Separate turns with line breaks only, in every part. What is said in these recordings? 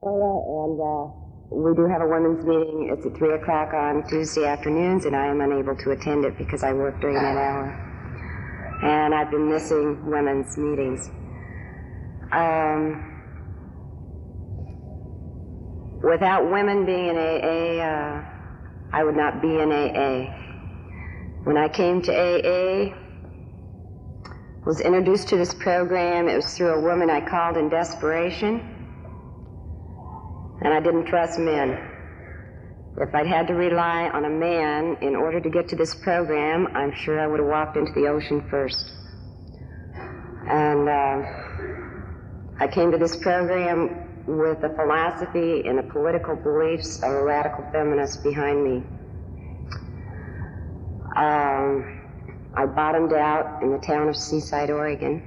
And uh, we do have a women's meeting. It's at 3 o'clock on Tuesday afternoons, and I am unable to attend it because I work during that hour. And I've been missing women's meetings. Um, without women being in AA, uh, I would not be in AA. When I came to AA, was introduced to this program. It was through a woman I called in desperation, and I didn't trust men. If I'd had to rely on a man in order to get to this program, I'm sure I would have walked into the ocean first. And uh, I came to this program with the philosophy and the political beliefs of a radical feminist behind me. Um, I bottomed out in the town of Seaside, Oregon.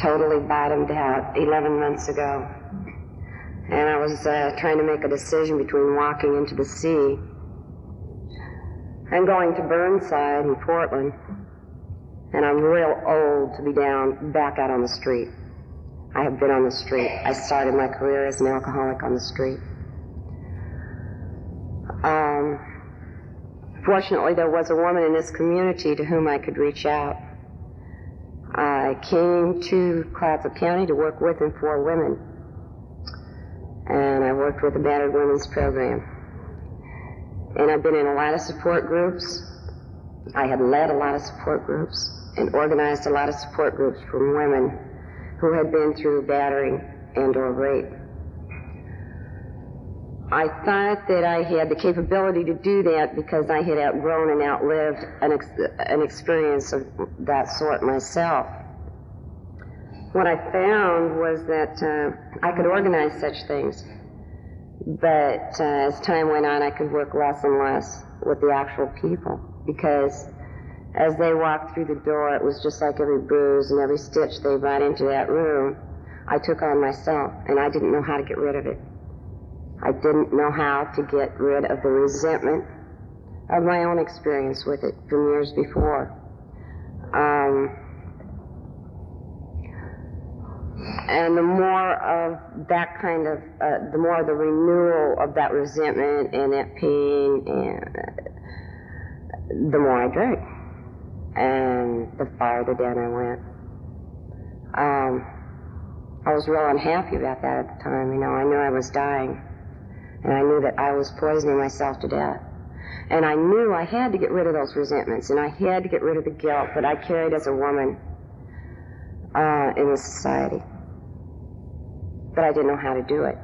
Totally bottomed out 11 months ago. And I was uh, trying to make a decision between walking into the sea and going to Burnside in Portland. And I'm real old to be down back out on the street. I have been on the street. I started my career as an alcoholic on the street. Um, fortunately, there was a woman in this community to whom I could reach out. I came to Clatsop County to work with and for women. And I worked with the Battered Women's Program. And I've been in a lot of support groups. I had led a lot of support groups and organized a lot of support groups for women who had been through battering and or rape. I thought that I had the capability to do that because I had outgrown and outlived an, ex- an experience of that sort myself. What I found was that uh, I could organize such things, but uh, as time went on, I could work less and less with the actual people because as they walked through the door, it was just like every bruise and every stitch they brought into that room, I took on myself, and I didn't know how to get rid of it. I didn't know how to get rid of the resentment of my own experience with it from years before. Um, and the more of that kind of, uh, the more the renewal of that resentment and that pain, and the more I drank and the farther down I went. Um, I was real unhappy about that at the time. You know, I knew I was dying, and I knew that I was poisoning myself to death. And I knew I had to get rid of those resentments, and I had to get rid of the guilt that I carried as a woman uh, in this society. But I didn't know how to do it.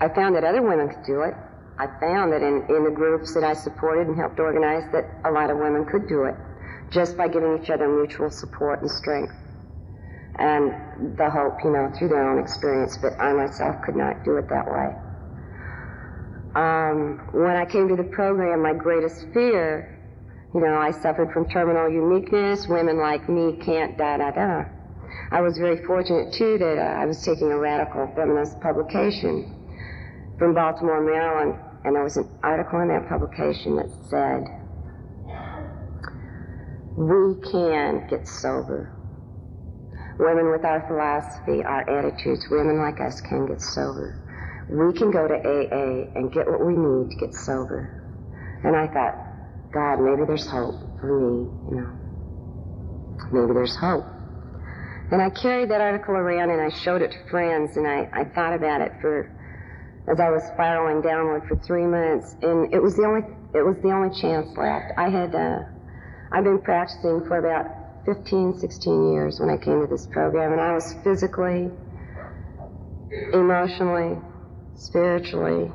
I found that other women could do it. I found that in, in the groups that I supported and helped organize that a lot of women could do it just by giving each other mutual support and strength and the hope, you know, through their own experience. But I myself could not do it that way. Um, when I came to the program, my greatest fear, you know, I suffered from terminal uniqueness. Women like me can't da da da. I was very fortunate too that I was taking a radical feminist publication from Baltimore, Maryland, and there was an article in that publication that said we can get sober. Women with our philosophy, our attitudes, women like us can get sober. We can go to AA and get what we need to get sober. And I thought, God, maybe there's hope for me, you know. Maybe there's hope. And I carried that article around and I showed it to friends and I, I thought about it for as I was spiraling downward for three months and it was the only it was the only chance left. I had uh, I've been practicing for about 15, 16 years when I came to this program, and I was physically, emotionally, spiritually,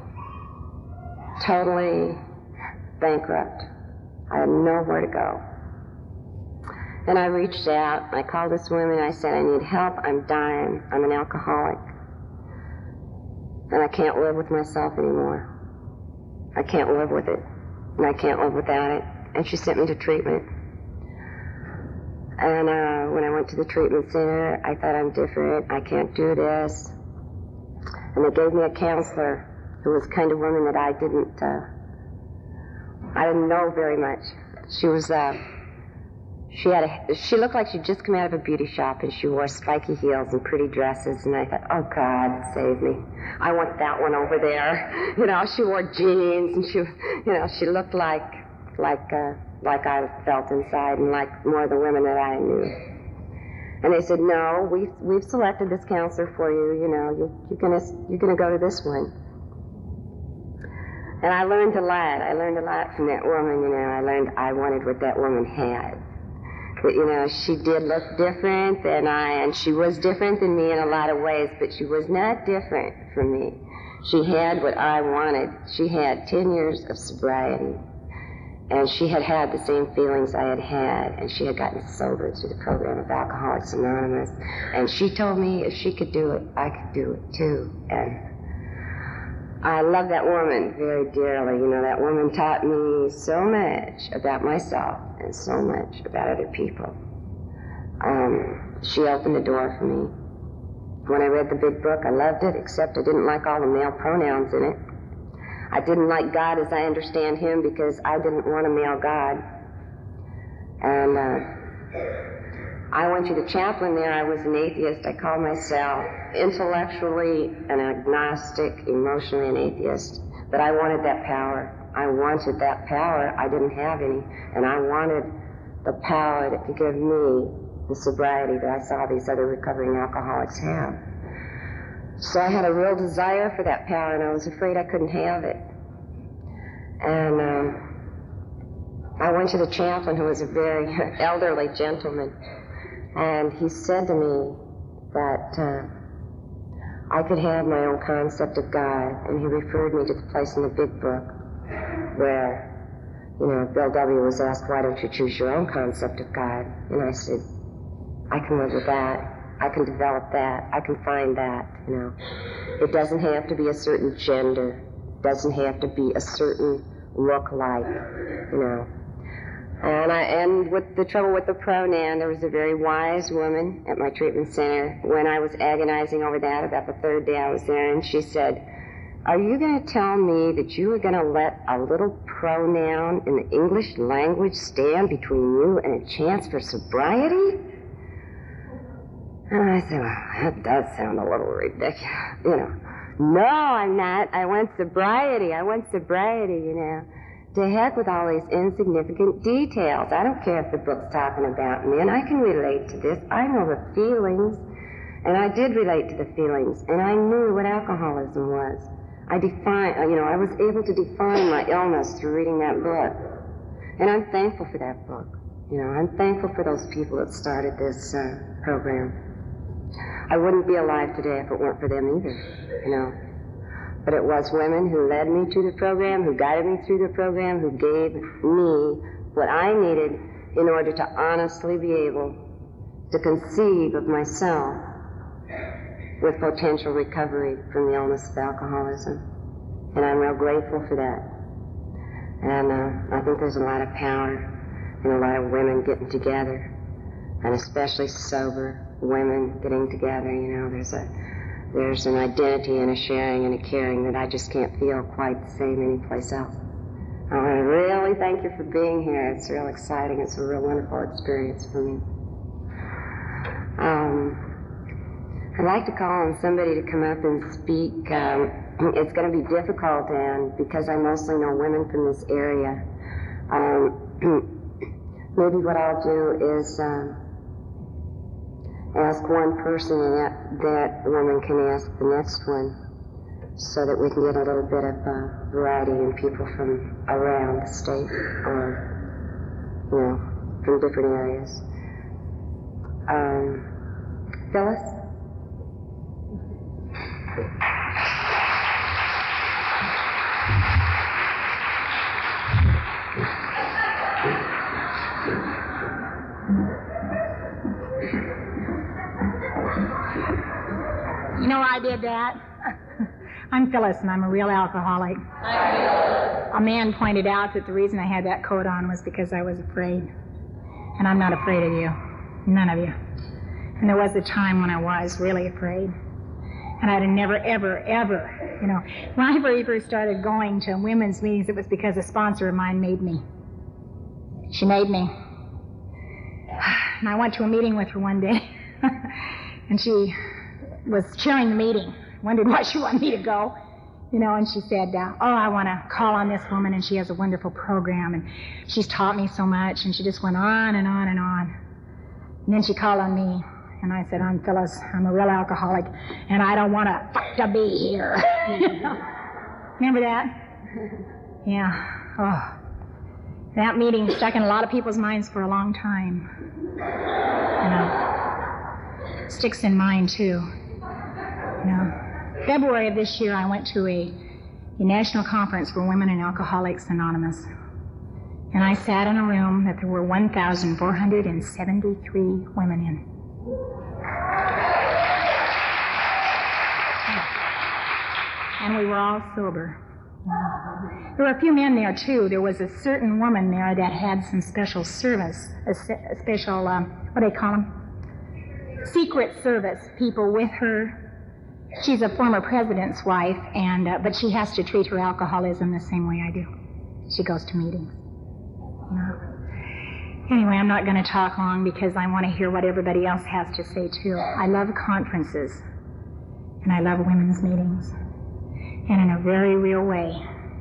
totally bankrupt. I had nowhere to go. And I reached out, I called this woman, I said, I need help, I'm dying, I'm an alcoholic. And I can't live with myself anymore. I can't live with it, and I can't live without it and she sent me to treatment. And uh, when I went to the treatment center, I thought I'm different. I can't do this. And they gave me a counselor who was kind of woman that I didn't, uh, I didn't know very much. She was, uh, She had a, she looked like she'd just come out of a beauty shop and she wore spiky heels and pretty dresses and I thought, oh God, save me. I want that one over there. You know, she wore jeans and she, you know, she looked like, like, uh, like I felt inside and like more of the women that I knew. And they said, no, we've, we've selected this counselor for you, you know, you, you're gonna, you're gonna go to this one. And I learned a lot. I learned a lot from that woman, you know. I learned I wanted what that woman had. You know, she did look different than I, and she was different than me in a lot of ways, but she was not different from me. She had what I wanted. She had 10 years of sobriety, and she had had the same feelings I had had, and she had gotten sober through the program of Alcoholics Anonymous. And she told me if she could do it, I could do it too. And I love that woman very dearly. You know, that woman taught me so much about myself and so much about other people. Um, she opened the door for me. When I read the big book, I loved it, except I didn't like all the male pronouns in it. I didn't like God as I understand Him because I didn't want a male God. And uh, I went to the chaplain there. I was an atheist. I called myself intellectually an agnostic, emotionally an atheist. But I wanted that power. I wanted that power. I didn't have any. And I wanted the power that could give me the sobriety that I saw these other recovering alcoholics have. So I had a real desire for that power, and I was afraid I couldn't have it. And um, I went to the chaplain, who was a very elderly gentleman. And he said to me that uh, I could have my own concept of God, and he referred me to the place in the big book where, you know, Bill W. was asked, why don't you choose your own concept of God? And I said, I can live with that. I can develop that. I can find that, you know. It doesn't have to be a certain gender. It doesn't have to be a certain look like, you know. And I with the trouble with the pronoun, there was a very wise woman at my treatment center when I was agonizing over that about the third day I was there, and she said, "Are you going to tell me that you are going to let a little pronoun in the English language stand between you and a chance for sobriety?" And I said, well, "That does sound a little ridiculous, you know." No, I'm not. I want sobriety. I want sobriety, you know. To heck with all these insignificant details. I don't care if the book's talking about men. I can relate to this. I know the feelings, and I did relate to the feelings, and I knew what alcoholism was. I defined, you know, I was able to define my illness through reading that book. And I'm thankful for that book. You know, I'm thankful for those people that started this uh, program. I wouldn't be alive today if it weren't for them either, you know. But it was women who led me to the program, who guided me through the program, who gave me what I needed in order to honestly be able to conceive of myself with potential recovery from the illness of alcoholism. And I'm real grateful for that. And uh, I think there's a lot of power in a lot of women getting together, and especially sober women getting together. You know, there's a there's an identity and a sharing and a caring that I just can't feel quite the same anyplace else. I want to really thank you for being here. It's real exciting. It's a real wonderful experience for me. Um, I'd like to call on somebody to come up and speak. Um, it's going to be difficult, and because I mostly know women from this area, um, maybe what I'll do is. Ask one person and that, that woman can ask the next one so that we can get a little bit of uh, variety in people from around the state or, you know, from different areas. Um, Phyllis?
Know I did that? I'm Phyllis, and I'm a real alcoholic. A man pointed out that the reason I had that coat on was because I was afraid. And I'm not afraid of you. None of you. And there was a time when I was really afraid. And I'd never, ever, ever, you know, when I very first started going to women's meetings, it was because a sponsor of mine made me. She made me. and I went to a meeting with her one day, and she was chairing the meeting. Wondered why she wanted me to go, you know, and she said, uh, "Oh, I want to call on this woman, and she has a wonderful program, and she's taught me so much." And she just went on and on and on. And then she called on me, and I said, "I'm Phyllis. I'm a real alcoholic, and I don't want to be here." Remember that? Yeah. Oh. That meeting stuck in a lot of people's minds for a long time. You know, sticks in mine too. February of this year, I went to a, a national conference for women in Alcoholics Anonymous. And I sat in a room that there were 1,473 women in. And we were all sober. There were a few men there too. There was a certain woman there that had some special service, a, se- a special, um, what do they call them? Secret service people with her. She's a former president's wife, and uh, but she has to treat her alcoholism the same way I do. She goes to meetings. Yeah. Anyway, I'm not going to talk long because I want to hear what everybody else has to say too. I love conferences, and I love women's meetings. And in a very real way,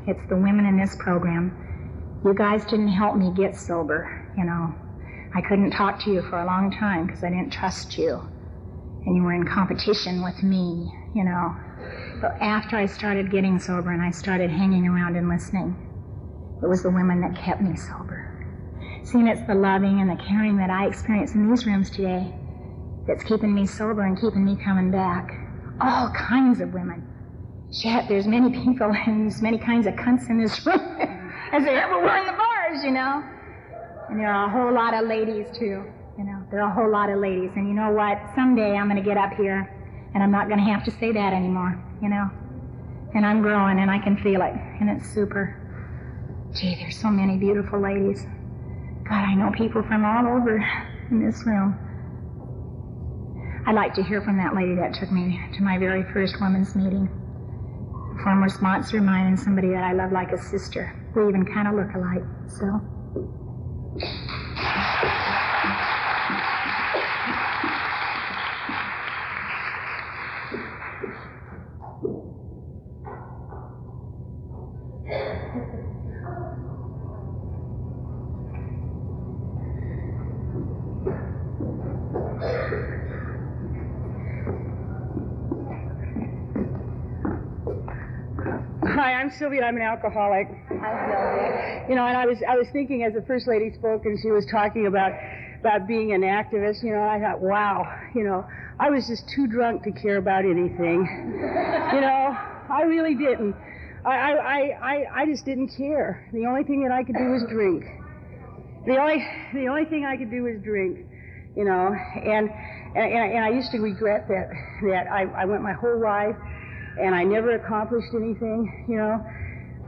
it's the women in this program. You guys didn't help me get sober, you know. I couldn't talk to you for a long time because I didn't trust you. And you were in competition with me, you know. But after I started getting sober and I started hanging around and listening, it was the women that kept me sober. Seeing it's the loving and the caring that I experience in these rooms today that's keeping me sober and keeping me coming back. All kinds of women. Shit, there's many people and there's many kinds of cunts in this room as there ever were in the bars, you know. And there are a whole lot of ladies too, you know. There are a whole lot of ladies. And you know what? Someday I'm going to get up here and I'm not going to have to say that anymore, you know. And I'm growing and I can feel it. And it's super. Gee, there's so many beautiful ladies. God, I know people from all over in this room. I'd like to hear from that lady that took me to my very first women's meeting former sponsor of mine and somebody that I love like a sister. We even kind of look alike, so.
Hi, I'm Sylvia. I'm an alcoholic. You know, and I was I was thinking as the first lady spoke and she was talking about about being an activist. You know, I thought, wow, you know, I was just too drunk to care about anything. you know, I really didn't. I, I, I, I, just didn't care. The only thing that I could do was drink. The only the only thing I could do was drink. You know, and and, and I used to regret that that I, I went my whole life and I never accomplished anything, you know.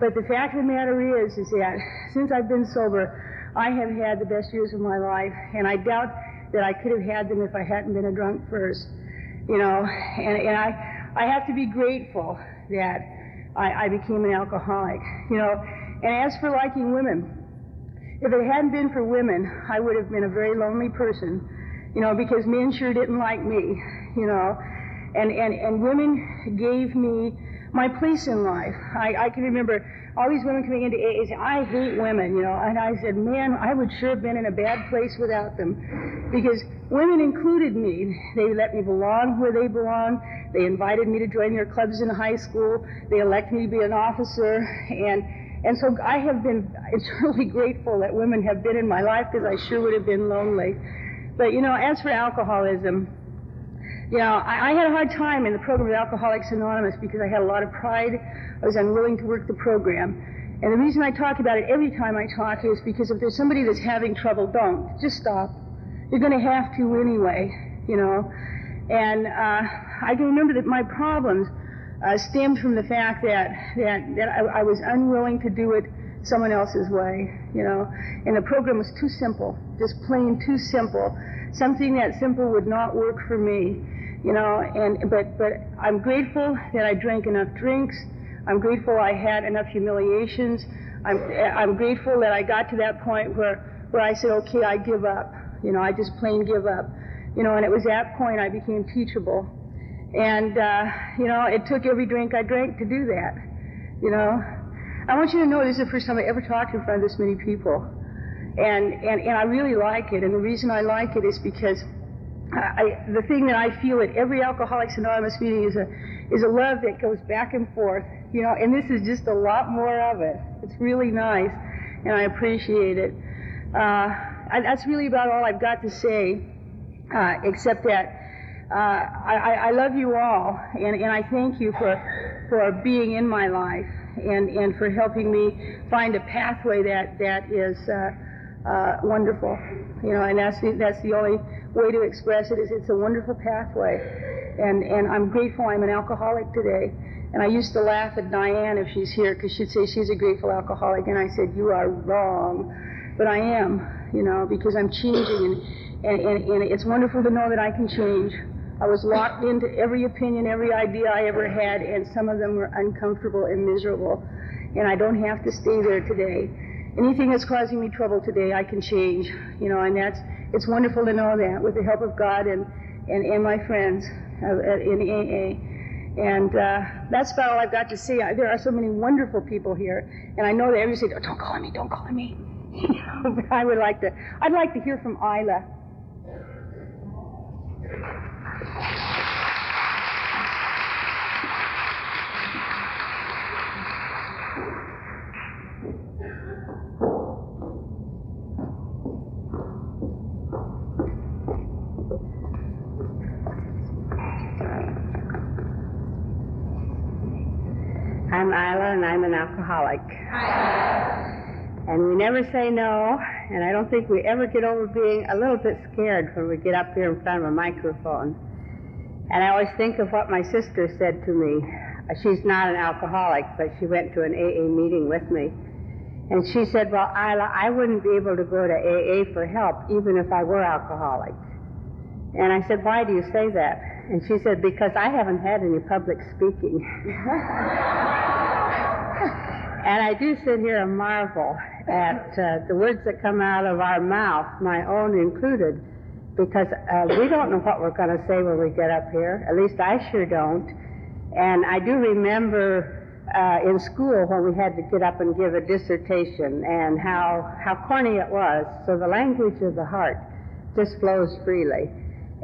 But the fact of the matter is, is that since I've been sober, I have had the best years of my life, and I doubt that I could have had them if I hadn't been a drunk first, you know. And, and I, I have to be grateful that I, I became an alcoholic, you know. And as for liking women, if it hadn't been for women, I would have been a very lonely person, you know, because men sure didn't like me, you know and, and, and women gave me my place in life. I, I can remember all these women coming into AA saying, I hate women, you know, and I said, man, I would sure have been in a bad place without them. Because women included me. They let me belong where they belong. They invited me to join their clubs in high school. They elected me to be an officer. And, and so I have been eternally grateful that women have been in my life because I sure would have been lonely. But, you know, as for alcoholism, you know, I, I had a hard time in the program of Alcoholics Anonymous because I had a lot of pride. I was unwilling to work the program. And the reason I talk about it every time I talk is because if there's somebody that's having trouble, don't. Just stop. You're going to have to anyway, you know. And uh, I can remember that my problems uh, stemmed from the fact that, that, that I, I was unwilling to do it someone else's way, you know. And the program was too simple, just plain too simple. Something that simple would not work for me you know, and but but I'm grateful that I drank enough drinks. I'm grateful I had enough humiliations. I'm I'm grateful that I got to that point where where I said, okay, I give up. You know, I just plain give up. You know, and it was that point I became teachable. And, uh, you know, it took every drink I drank to do that. You know, I want you to know this is the first time I ever talked in front of this many people. And, and, and I really like it. And the reason I like it is because I, the thing that I feel at every Alcoholics Anonymous meeting is a, is a love that goes back and forth. You know, and this is just a lot more of it. It's really nice, and I appreciate it. Uh, I, that's really about all I've got to say, uh, except that uh, I, I, love you all, and, and I thank you for, for being in my life and, and for helping me find a pathway that, that is uh, uh, wonderful. You know, and that's the, that's the only way to express it is it's a wonderful pathway. And, and I'm grateful I'm an alcoholic today. And I used to laugh at Diane if she's here because she'd say she's a grateful alcoholic. And I said, You are wrong. But I am, you know, because I'm changing. And, and, and, and it's wonderful to know that I can change. I was locked into every opinion, every idea I ever had, and some of them were uncomfortable and miserable. And I don't have to stay there today. Anything that's causing me trouble today, I can change, you know, and that's, it's wonderful to know that with the help of God and, and, and my friends uh, in AA. And uh, that's about all I've got to say. There are so many wonderful people here, and I know that everybody says, oh, "Don't call on me, don't call on me." I would like to. I'd like to hear from Isla.
I'm Isla, and I'm an alcoholic. And we never say no, and I don't think we ever get over being a little bit scared when we get up here in front of a microphone. And I always think of what my sister said to me. Uh, she's not an alcoholic, but she went to an AA meeting with me. And she said, Well, Isla, I wouldn't be able to go to AA for help even if I were alcoholic. And I said, Why do you say that? And she said, Because I haven't had any public speaking. and I do sit here and marvel at uh, the words that come out of our mouth, my own included, because uh, we don't know what we're going to say when we get up here. At least I sure don't. And I do remember uh, in school when we had to get up and give a dissertation and how, how corny it was. So the language of the heart just flows freely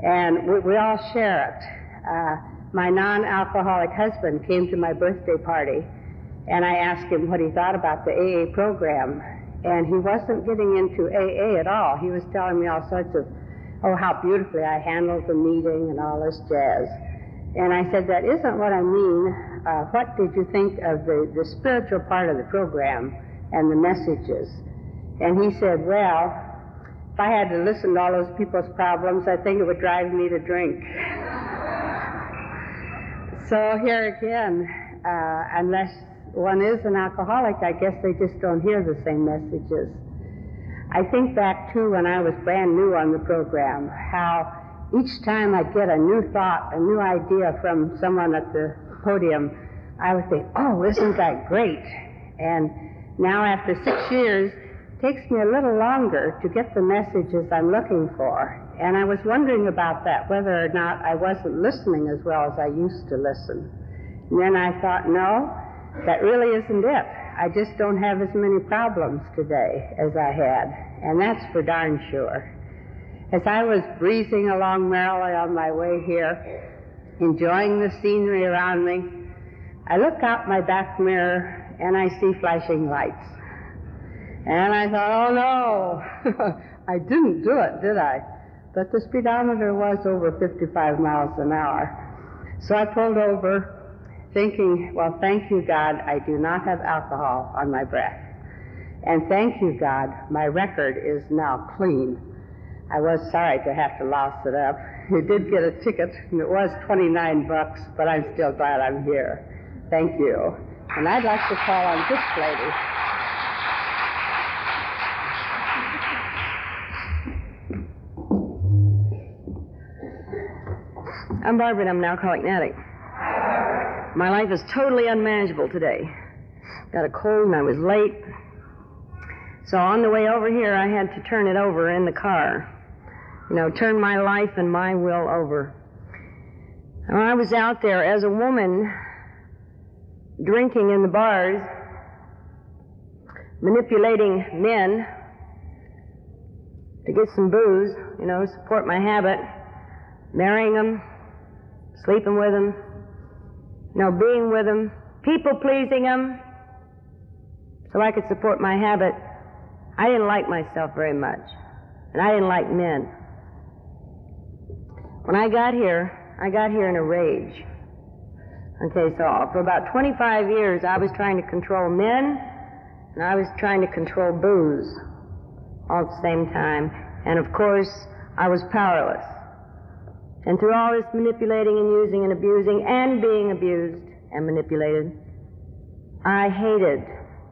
and we, we all share it. Uh, my non-alcoholic husband came to my birthday party, and I asked him what he thought about the AA program, and he wasn't getting into AA at all. He was telling me all sorts of, oh, how beautifully I handled the meeting and all this jazz. And I said, that isn't what I mean. Uh, what did you think of the, the spiritual part of the program and the messages? And he said, well, if I had to listen to all those people's problems, I think it would drive me to drink. so here again, uh, unless one is an alcoholic, I guess they just don't hear the same messages. I think back too when I was brand new on the program, how each time I get a new thought, a new idea from someone at the podium, I would think, oh, isn't that great? And now after six years, takes me a little longer to get the messages I'm looking for. And I was wondering about that, whether or not I wasn't listening as well as I used to listen. And then I thought, no, that really isn't it. I just don't have as many problems today as I had. And that's for darn sure. As I was breezing along merrily on my way here, enjoying the scenery around me, I look out my back mirror and I see flashing lights. And I thought, oh no, I didn't do it, did I? But the speedometer was over 55 miles an hour. So I pulled over thinking, well, thank you, God, I do not have alcohol on my breath. And thank you, God, my record is now clean. I was sorry to have to louse it up. You did get a ticket, and it was 29 bucks, but I'm still glad I'm here. Thank you. And I'd like to call on this lady.
I'm Barbara, and I'm an alcoholic addict. My life is totally unmanageable today. Got a cold and I was late. So on the way over here, I had to turn it over in the car. you know, turn my life and my will over. When I was out there as a woman, drinking in the bars, manipulating men to get some booze, you know, support my habit, marrying them, sleeping with them, know, being with them, people pleasing them, so I could support my habit. I didn't like myself very much, and I didn't like men. When I got here, I got here in a rage. Okay, so for about 25 years, I was trying to control men, and I was trying to control booze all at the same time. And of course, I was powerless. And through all this manipulating and using and abusing and being abused and manipulated, I hated.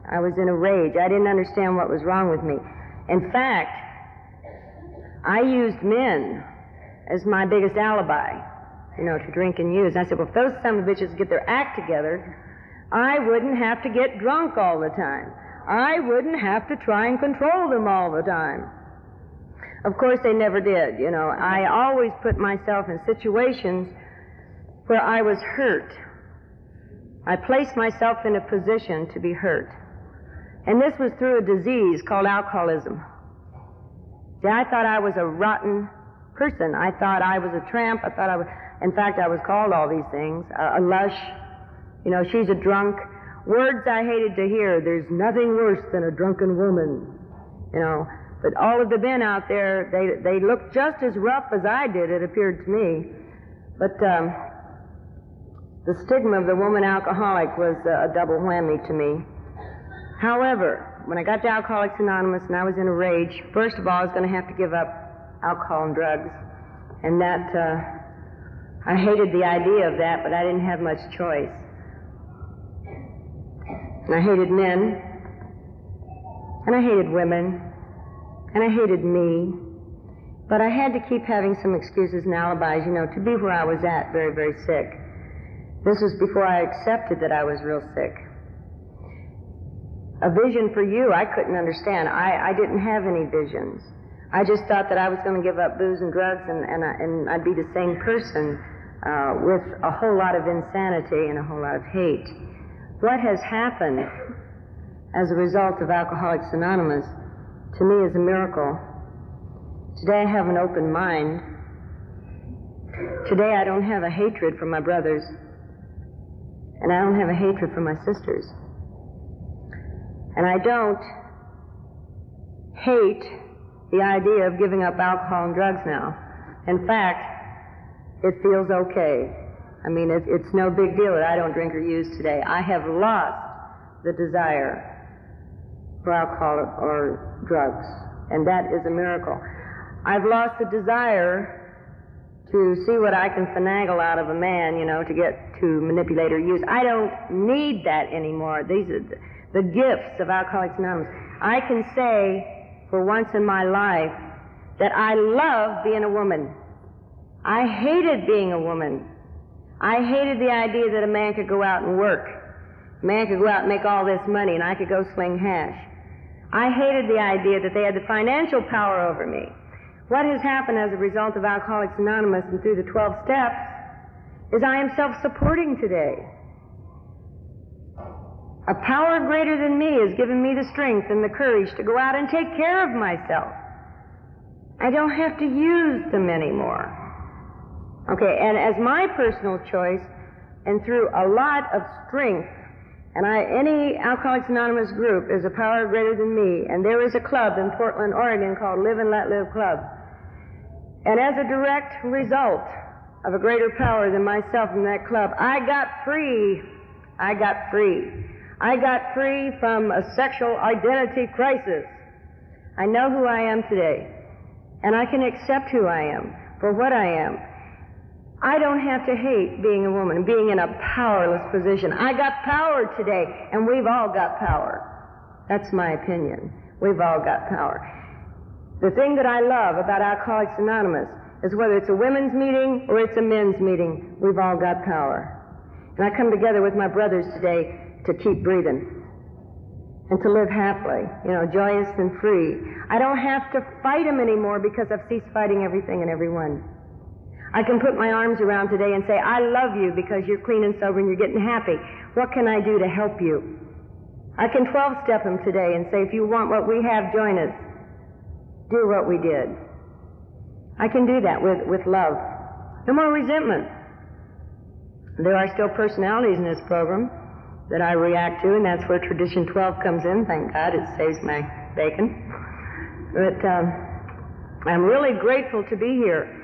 I was in a rage. I didn't understand what was wrong with me. In fact, I used men as my biggest alibi, you know, to drink and use. And I said, well, if those son of bitches get their act together, I wouldn't have to get drunk all the time. I wouldn't have to try and control them all the time. Of course, they never did. You know, I always put myself in situations where I was hurt. I placed myself in a position to be hurt. And this was through a disease called alcoholism. See, I thought I was a rotten person. I thought I was a tramp. I thought I was, in fact, I was called all these things. a lush. You know, she's a drunk. Words I hated to hear. There's nothing worse than a drunken woman. You know, but all of the men out there, they, they looked just as rough as I did, it appeared to me. But um, the stigma of the woman alcoholic was a double whammy to me. However, when I got to Alcoholics Anonymous and I was in a rage, first of all, I was going to have to give up alcohol and drugs. And that, uh, I hated the idea of that, but I didn't have much choice. And I hated men, and I hated women, and I hated me. But I had to keep having some excuses and alibis, you know, to be where I was at, very, very sick. This was before I accepted that I was real sick. A vision for you, I couldn't understand. I, I didn't have any visions. I just thought that I was going to give up booze and drugs and, and, I, and I'd be the same person uh, with a whole lot of insanity and a whole lot of hate. What has happened as a result of Alcoholics Anonymous to me is a miracle. Today I have an open mind. Today I don't have a hatred for my brothers, and I don't have a hatred for my sisters. And I don't hate the idea of giving up alcohol and drugs now. In fact, it feels okay. I mean, it, it's no big deal that I don't drink or use today. I have lost the desire for alcohol or drugs, and that is a miracle. I've lost the desire to see what I can finagle out of a man, you know, to get to manipulate or use. I don't need that anymore. These are the gifts of Alcoholics Anonymous. I can say, for once in my life that I love being a woman. I hated being a woman. I hated the idea that a man could go out and work. A man could go out and make all this money and I could go sling hash. I hated the idea that they had the financial power over me. What has happened as a result of Alcoholics Anonymous and through the 12 steps is I am self-supporting today. A power greater than me has given me the strength and the courage to go out and take care of myself. I don't have to use them anymore. Okay, and as my personal choice, and through a lot of strength, and I, any Alcoholics Anonymous group is a power greater than me, and there is a club in Portland, Oregon called Live and Let Live Club. And as a direct result of a greater power than myself in that club, I got free. I got free. I got free from a sexual identity crisis. I know who I am today, and I can accept who I am for what I am. I don't have to hate being a woman, being in a powerless position. I got power today, and we've all got power. That's my opinion. We've all got power. The thing that I love about Alcoholics Anonymous is whether it's a women's meeting or it's a men's meeting, we've all got power. And I come together with my brothers today to keep breathing. and to live happily, you know, joyous and free. I don't have to fight them anymore because I've ceased fighting everything and everyone. I can put my arms around today and say, I love you because you're clean and sober and you're getting happy. What can I do to help you? I can 12 step him today and say, if you want what we have, join us. Do what we did. I can do that with, with love. No more resentment. There are still personalities in this program that I react to, and that's where Tradition 12 comes in. Thank God it saves my bacon. But um, I'm really grateful to be here.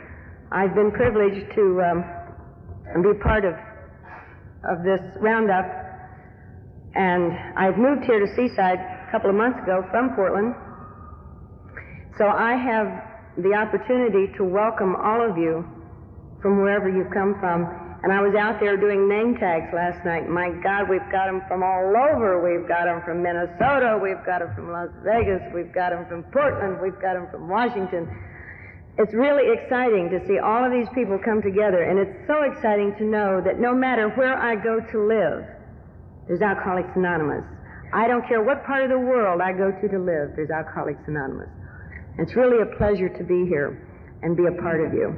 I've been privileged to um, be part of of this roundup, and I've moved here to Seaside a couple of months ago from Portland. So I have the opportunity to welcome all of you from wherever you've come from and I was out there doing name tags last night. My God, we've got them from all over. We've got them from Minnesota. We've got them from Las Vegas. We've got them from Portland. We've got them from Washington. It's really exciting to see all of these people come together, and it's so exciting to know that no matter where I go to live, there's Alcoholics Anonymous. I don't care what part of the world I go to to live, there's Alcoholics Anonymous. It's really a pleasure to be here and be a part of you.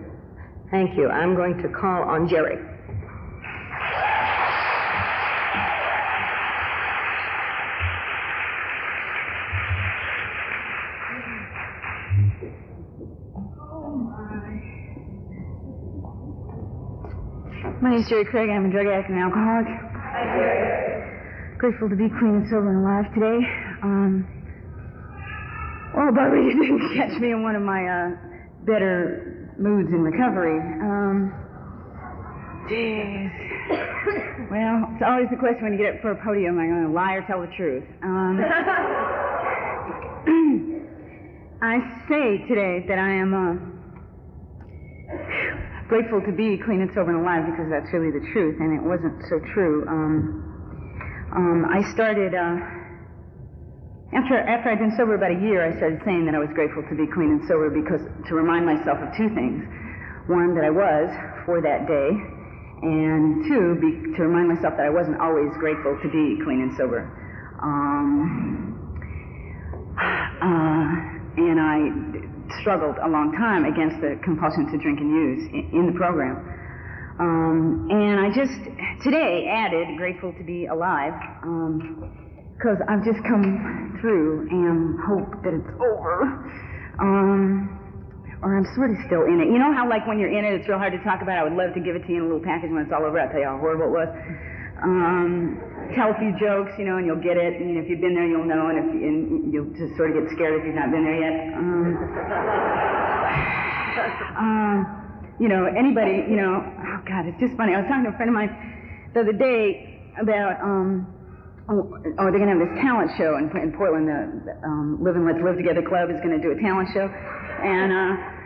Thank you. I'm going to call on Jerry.
My name is Jerry Craig. I'm a drug addict and alcoholic. Hi, Jerry. Grateful to be clean and sober and alive today. Um, well, Barbara, you didn't catch me in one of my uh, better moods in recovery. Um, well, it's always the question when you get up for a podium: Am I going to lie or tell the truth? Um, I say today that I am. Uh, grateful to be clean and sober and alive because that's really the truth, and it wasn't so true. Um, um, I started uh, after after I'd been sober about a year. I started saying that I was grateful to be clean and sober because to remind myself of two things: one, that I was for that day, and two, be, to remind myself that I wasn't always grateful to be clean and sober. Um, uh, and I struggled a long time against the compulsion to drink and use in, the program. Um, and I just today added grateful to be alive because um, I've just come through and hope that it's over. Um, or I'm sort of still in it. You know how, like, when you're in it, it's real hard to talk about. I would love to give it to you in a little package when it's all over. I'll tell you how horrible it was. Um, tell a few jokes, you know, and you'll get it. And if you've been there, you'll know, and, if, and you'll just sort of get scared if you've not been there yet. Um, um, you know, anybody, you know, oh God, it's just funny. I was talking to a friend of mine the other day about, um, oh, oh they're going to have this talent show in, in Portland. The, the um, Live and Let's Live Together Club is going to do a talent show. And, uh,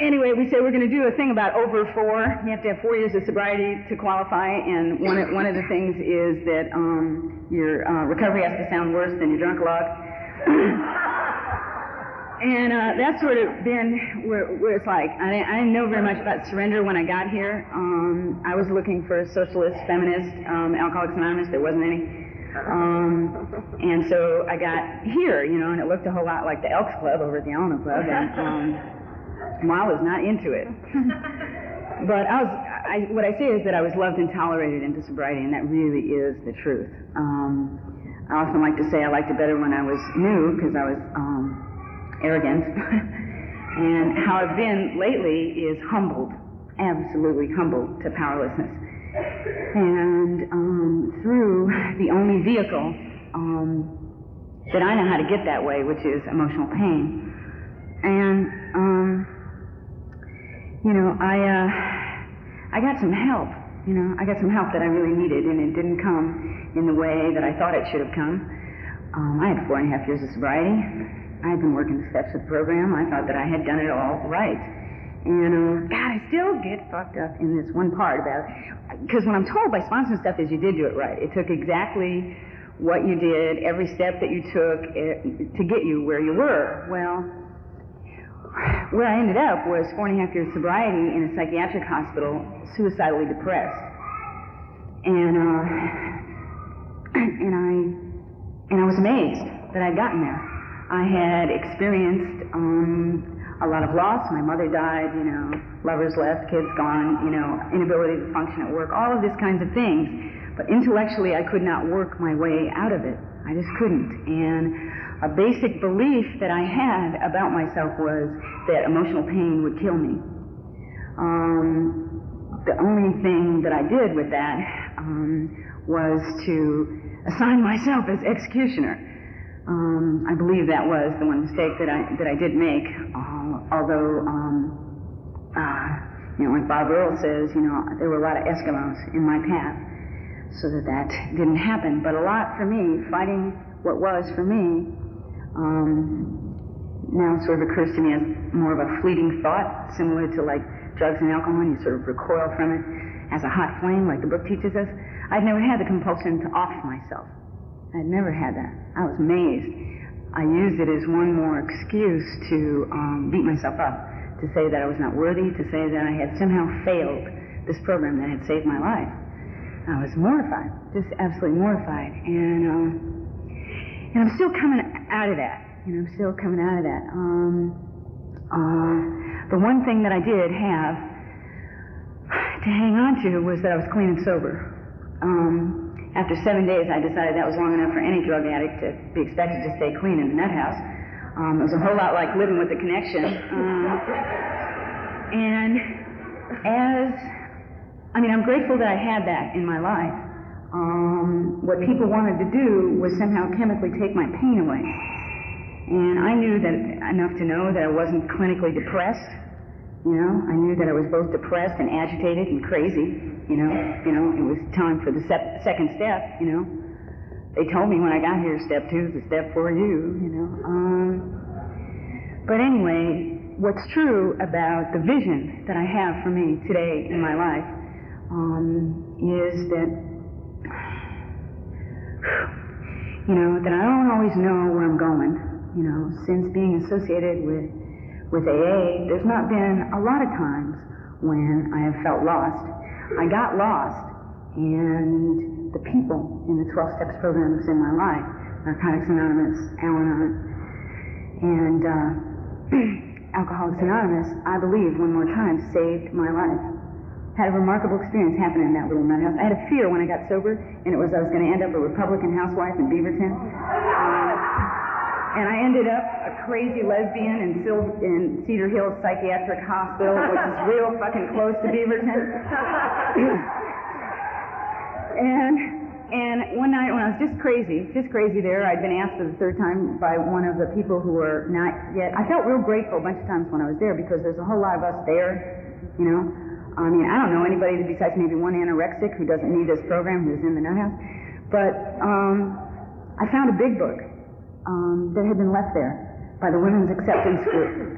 anyway, we said we're going to do a thing about over four. You have to have four years of sobriety to qualify, and one of, one of the things is that um, your uh, recovery has to sound worse than your drunk log. and uh, that's sort of been where, where it's like. I didn't, I didn't, know very much about surrender when I got here. Um, I was looking for a socialist, feminist, um, Alcoholics Anonymous. There wasn't any. Um, and so I got here, you know, and it looked a whole lot like the Elks Club over at the Alamo Club. And, I was not into it. but I was, I, what I say is that I was loved and tolerated into sobriety, and that really is the truth. Um, I often like to say I liked it better when I was new because I was um, arrogant. and how I've been lately is humbled, absolutely humbled to powerlessness. And um, through the only vehicle um, that I know how to get that way, which is emotional pain. And um, you know, I uh, I got some help. You know, I got some help that I really needed, and it didn't come in the way that I thought it should have come. Um, I had four and a half years of sobriety. I had been working the steps of the program. I thought that I had done it all right. And uh, God, I still get fucked up in this one part about because what I'm told by sponsors stuff is you did do it right. It took exactly what you did, every step that you took eh, to get you where you were. Well, where I ended up was four and a half years sobriety in a psychiatric hospital, suicidally depressed. And, uh, and I and I was amazed that I'd gotten there. I had experienced um, a lot of loss. My mother died, you know, lovers left, kids gone, you know, inability to function at work, all of these kinds of things. But intellectually, I could not work my way out of it. I just couldn't. And a basic belief that I had about myself was that emotional pain would kill me. Um, the only thing that I did with that um, was to assign myself as executioner. Um, I believe that was the one mistake that I that I did make. Uh, although, um, uh, you know, like Bob Earll says, you know, there were a lot of Eskimos in my path, so that that didn't happen. But a lot for me, fighting what was for me, um, now sort of occurs to me as more of a fleeting thought, similar to like drugs and alcohol, and you sort of recoil from it as a hot flame, like the book teaches us. I'd never had the compulsion to off myself. I'd never had that. I was amazed. I used it as one more excuse to um, beat myself up, to say that I was not worthy, to say that I had somehow failed this program that had saved my life. I was mortified, just absolutely mortified, and um, and I'm still coming out of that. You know, I'm still coming out of that. Um, uh, the one thing that I did have to hang on to was that I was clean and sober. Um, after seven days, I decided that was long enough for any drug addict to be expected to stay clean in the nut house. Um, it was a whole lot like living with the connection. Um, and as, I mean, I'm grateful that I had that in my life. Um, what people wanted to do was somehow chemically take my pain away. And I knew that enough to know that I wasn't clinically depressed. You know, I knew that I was both depressed and agitated and crazy. You know, you know, it was time for the sep- second step. You know, they told me when I got here, step two is a step for you. You know, um, but anyway, what's true about the vision that I have for me today in my life um, is that you know that I don't always know where I'm going. You know, since being associated with with AA, there's not been a lot of times when I have felt lost. I got lost, and the people in the 12 Steps programs in my life, Narcotics Anonymous, Al-Anon, and uh, Alcoholics Anonymous, I believe one more time saved my life. Had a remarkable experience happen in that little nut house. I had a fear when I got sober, and it was I was going to end up a Republican housewife in Beaverton. And I ended up a crazy lesbian in, Sil- in Cedar Hills Psychiatric Hospital, which is real fucking close to Beaverton. and and one night when I was just crazy, just crazy there, I'd been asked for the third time by one of the people who were not yet. I felt real grateful a bunch of times when I was there because there's a whole lot of us there, you know. I mean, I don't know anybody besides maybe one anorexic who doesn't need this program who's in the nut house. But um, I found a big book um, that had been left there by the Women's Acceptance Group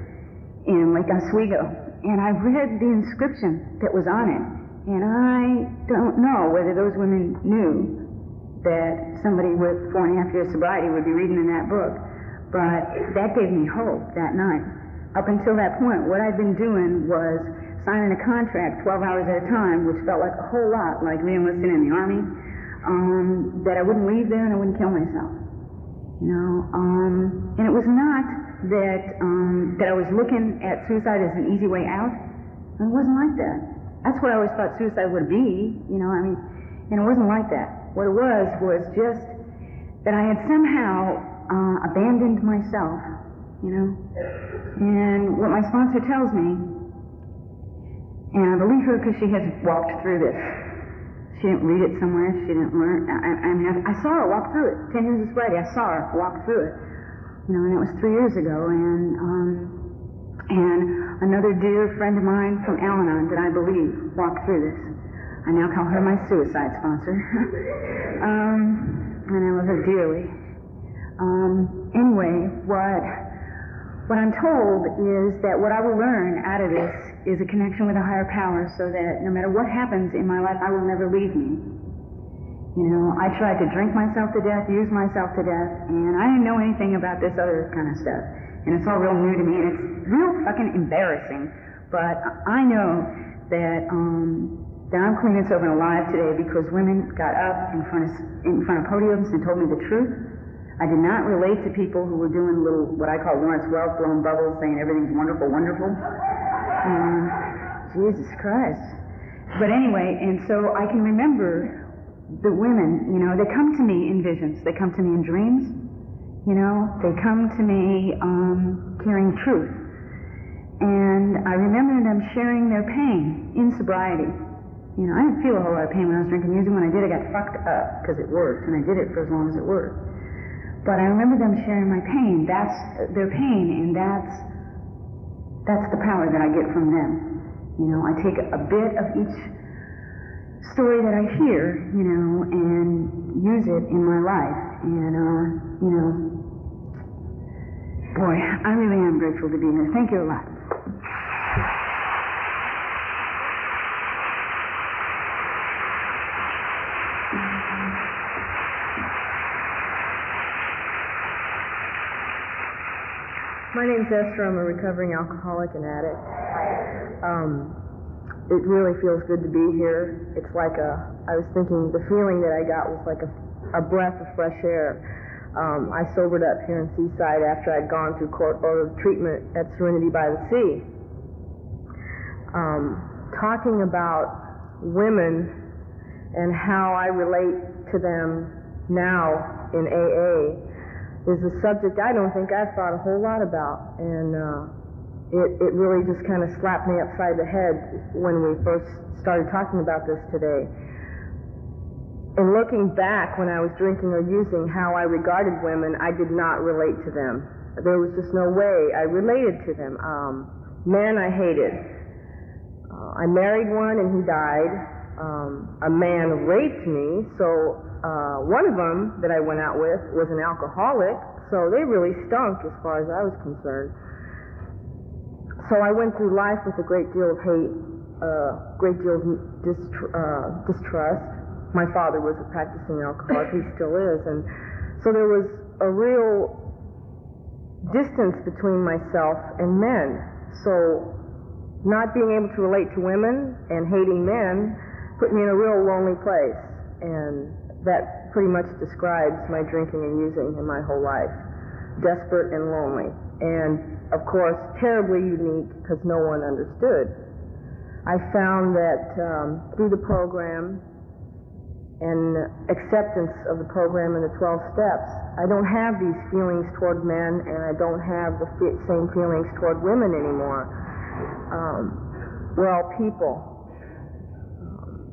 in Lake Oswego. And I read the inscription that was on it. And I don't know whether those women knew that somebody with four and a half years sobriety would be reading in that book. But that gave me hope that night. Up until that point, what I'd been doing was signing a contract 12 hours at a time, which felt like a whole lot like reenlisting in the Army, um, that I wouldn't leave there and I wouldn't kill myself. You know, um, and it was not that um, that I was looking at suicide as an easy way out. It wasn't like that. That's what I always thought suicide would be. You know, I mean, and it wasn't like that. What it was was just that I had somehow uh, abandoned myself. You know, and what my sponsor tells me, and I believe her because she has walked through this. She didn't read it somewhere. She didn't learn. I, I mean, I, I saw her walk through it. Ten years of sobriety, I saw her walk through it. You know, and that was three years ago. And um, and another dear friend of mine from Al-Anon that I believe walked through this. I now call her my suicide sponsor. um, and I love her dearly. Um, anyway, what what I'm told is that what I will learn out of this is a connection with a higher power so that no matter what happens in my life, I will never leave me. You know, I tried to drink myself to death, use myself to death, and I didn't know anything about this other kind of stuff. And it's all real new to me, and it's real fucking embarrassing. But I know that um, that I'm clean and sober and alive today because women got up in front of in front of podiums and told me the truth. I did not relate to people who were doing little, what I call Lawrence Welk blown bubbles, saying everything's wonderful, wonderful. Um, Jesus Christ. But anyway, and so I can remember the women, you know, they come to me in visions, they come to me in dreams, you know, they come to me um, carrying truth. And I remember them sharing their pain in sobriety. You know, I didn't feel a whole lot of pain when I was drinking music. When I did, I got fucked up because it worked, and I did it for as long as it worked. But I remember them sharing my pain. That's their pain, and that's that's the power that I get from them. You know, I take a bit of each story that I hear, you know, and use it in my life. And uh, you know, boy, I really am grateful to be here. Thank you a lot.
I'm a recovering alcoholic and addict. Um, it really feels good to be here. It's like a, I was thinking the feeling that I got was like a, a breath of fresh air. Um, I sobered up here in Seaside after I'd gone through court ordered treatment at Serenity by the Sea. Um, talking about women and how I relate to them now in AA is a subject I don't think I've thought a whole lot about, and uh, it, it really just kind of slapped me upside the head when we first started talking about this today. In looking back when I was drinking or using how I regarded women, I did not relate to them. There was just no way I related to them. Um, men I hated. Uh, I married one and he died. Um, a man raped me, so uh, one of them that I went out with was an alcoholic, so they really stunk as far as I was concerned. So I went through life with a great deal of hate, a uh, great deal of distr- uh, distrust. My father was a practicing alcoholic, he still is, and so there was a real distance between myself and men. So not being able to relate to women and hating men put me in a real lonely place. And that pretty much describes my drinking and using in my whole life. Desperate and lonely. And of course, terribly unique because no one understood. I found that um, through the program and acceptance of the program and the 12 steps, I don't have these feelings toward men and I don't have the same feelings toward women anymore. Um, we're all people. Um,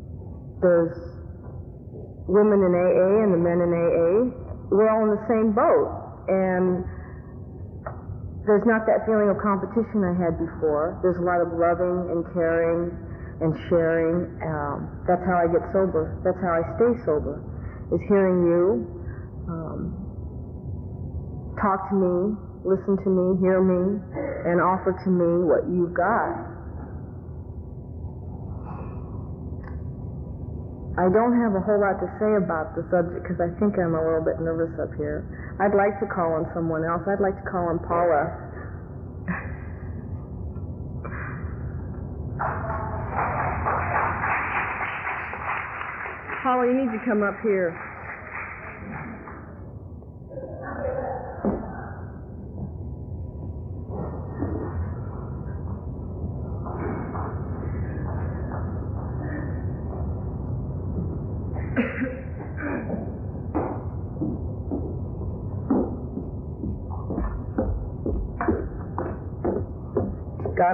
there's women in AA and the men in AA, we're all in the same boat. And there's not that feeling of competition I had before. There's a lot of loving and caring and sharing. Um, that's how I get sober. That's how I stay sober, is hearing you um, talk to me, listen to me, hear me, and offer to me what you've got. I don't have a whole lot to say about the subject because I think I'm a little bit nervous up here. I'd like to call on someone else. I'd like to call on Paula. Paula, you need to come up here.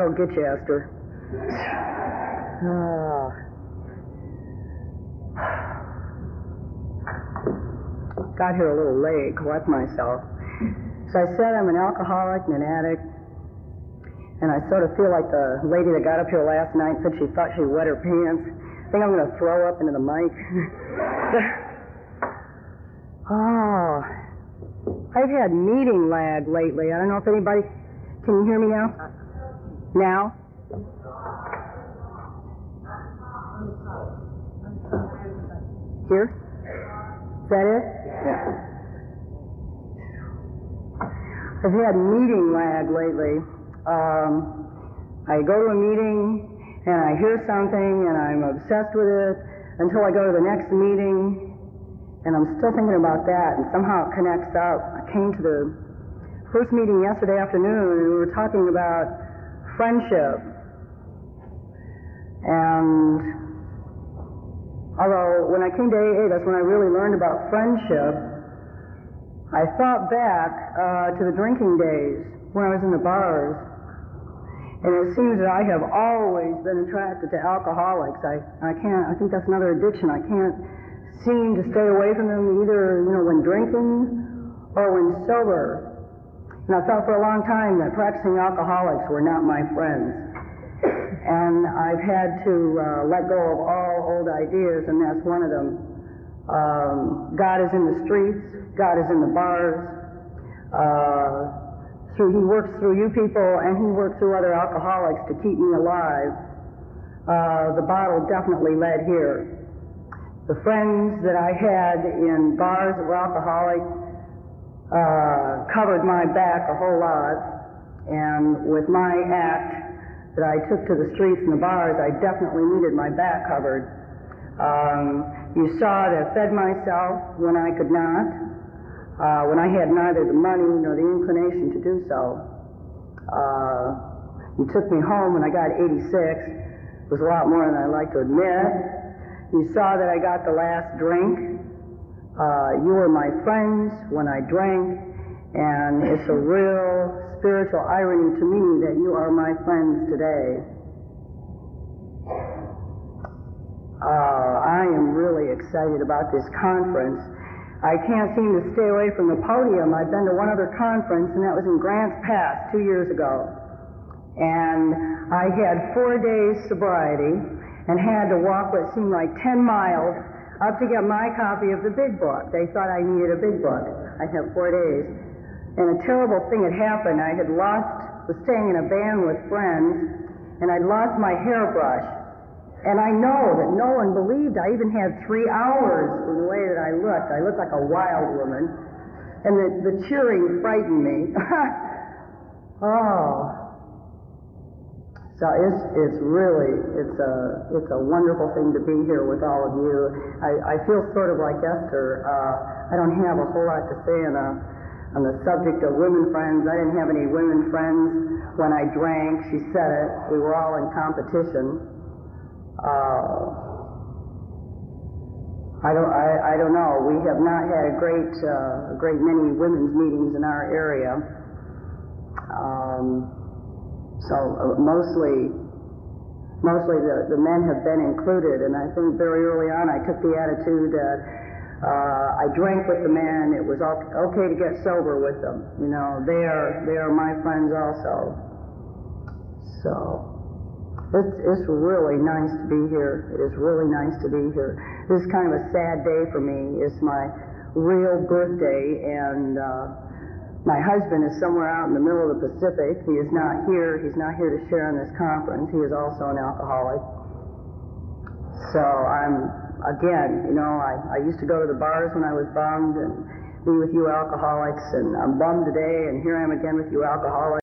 Will get you, Esther. Ah. Got here a little late, collect myself. So I said I'm an alcoholic and an addict, and I sort of feel like the lady that got up here last night said she thought she wet her pants. I think I'm going to throw up into the mic. oh, I've had meeting lag lately. I don't know if anybody. Can you hear me now? Now? Here? Is that it? Yeah. I've had meeting lag lately. Um, I go to a meeting and I hear something and I'm obsessed with it until I go to the next meeting
And I'm still thinking about that, and somehow it connects up. I came to the first meeting yesterday afternoon, and we were talking about friendship. And although when I came to AA, that's when I really learned about friendship, I thought back uh, to the drinking days when I was in the bars. And it seems that I have always been attracted to alcoholics. I, I can't, I think that's another addiction. I can't seem to stay away from them either, you know, when drinking or when sober. And I thought for a long time that practicing alcoholics were not my friends. And I've had to uh, let go of all old ideas, and that's one of them. Um, God is in the streets, God is in the bars. Uh, through, he works through you people, and he works through other alcoholics to keep me alive. Uh, the bottle definitely led here. The friends that I had in bars that were alcoholic uh, covered my back a whole lot, and with my act that I took to the streets and the bars, I definitely needed my back covered. Um, you saw that I fed myself when I could not, uh, when I had neither the money nor the inclination to do so. Uh, you took me home when I got 86. It was a lot more than I like to admit. You saw that I got the last drink. Uh, you were my friends when I drank, and it's a real spiritual irony to me that you are my friends today. Uh, I am really excited about this conference. I can't seem to stay away from the podium. I've been to one other conference, and that was in Grants Pass two years ago. And I had four days sobriety and had to walk what seemed like 10 miles up to get my copy of the big book. They thought I needed a big book. I had four days. And a terrible thing had happened. I had lost, was staying in a van with friends, and I'd lost my hairbrush. And I know that no one believed I even had three hours from the way that I looked. I looked like a wild woman. And the, the cheering frightened me. oh. So it's, it's really, it's a, it's a wonderful thing to be here with all of you. I, I feel sort of like Esther. Uh, I don't have a whole lot to say on, a, on the subject of women friends. I didn't have any women friends when I drank. She said it. We were all in competition. Uh, I don't, I, I don't know. We have not had a great, uh, great many women's meetings in our area. Um, so uh, mostly, mostly the, the men have been included, and I think very early on I took the attitude that uh, I drank with the men. It was okay, to get sober with them. You know, they are they are my friends also. So. It's, it's really nice to be here. It is really nice to be here. This is kind of a sad day for me. It's my real birthday, and uh, my husband is somewhere out in the middle of the Pacific. He is not here. He's not here to share in this conference. He is also an alcoholic. So I'm, again, you know, I, I used to go to the bars when I was bummed and be with you alcoholics, and I'm bummed today, and here I am again with you alcoholics.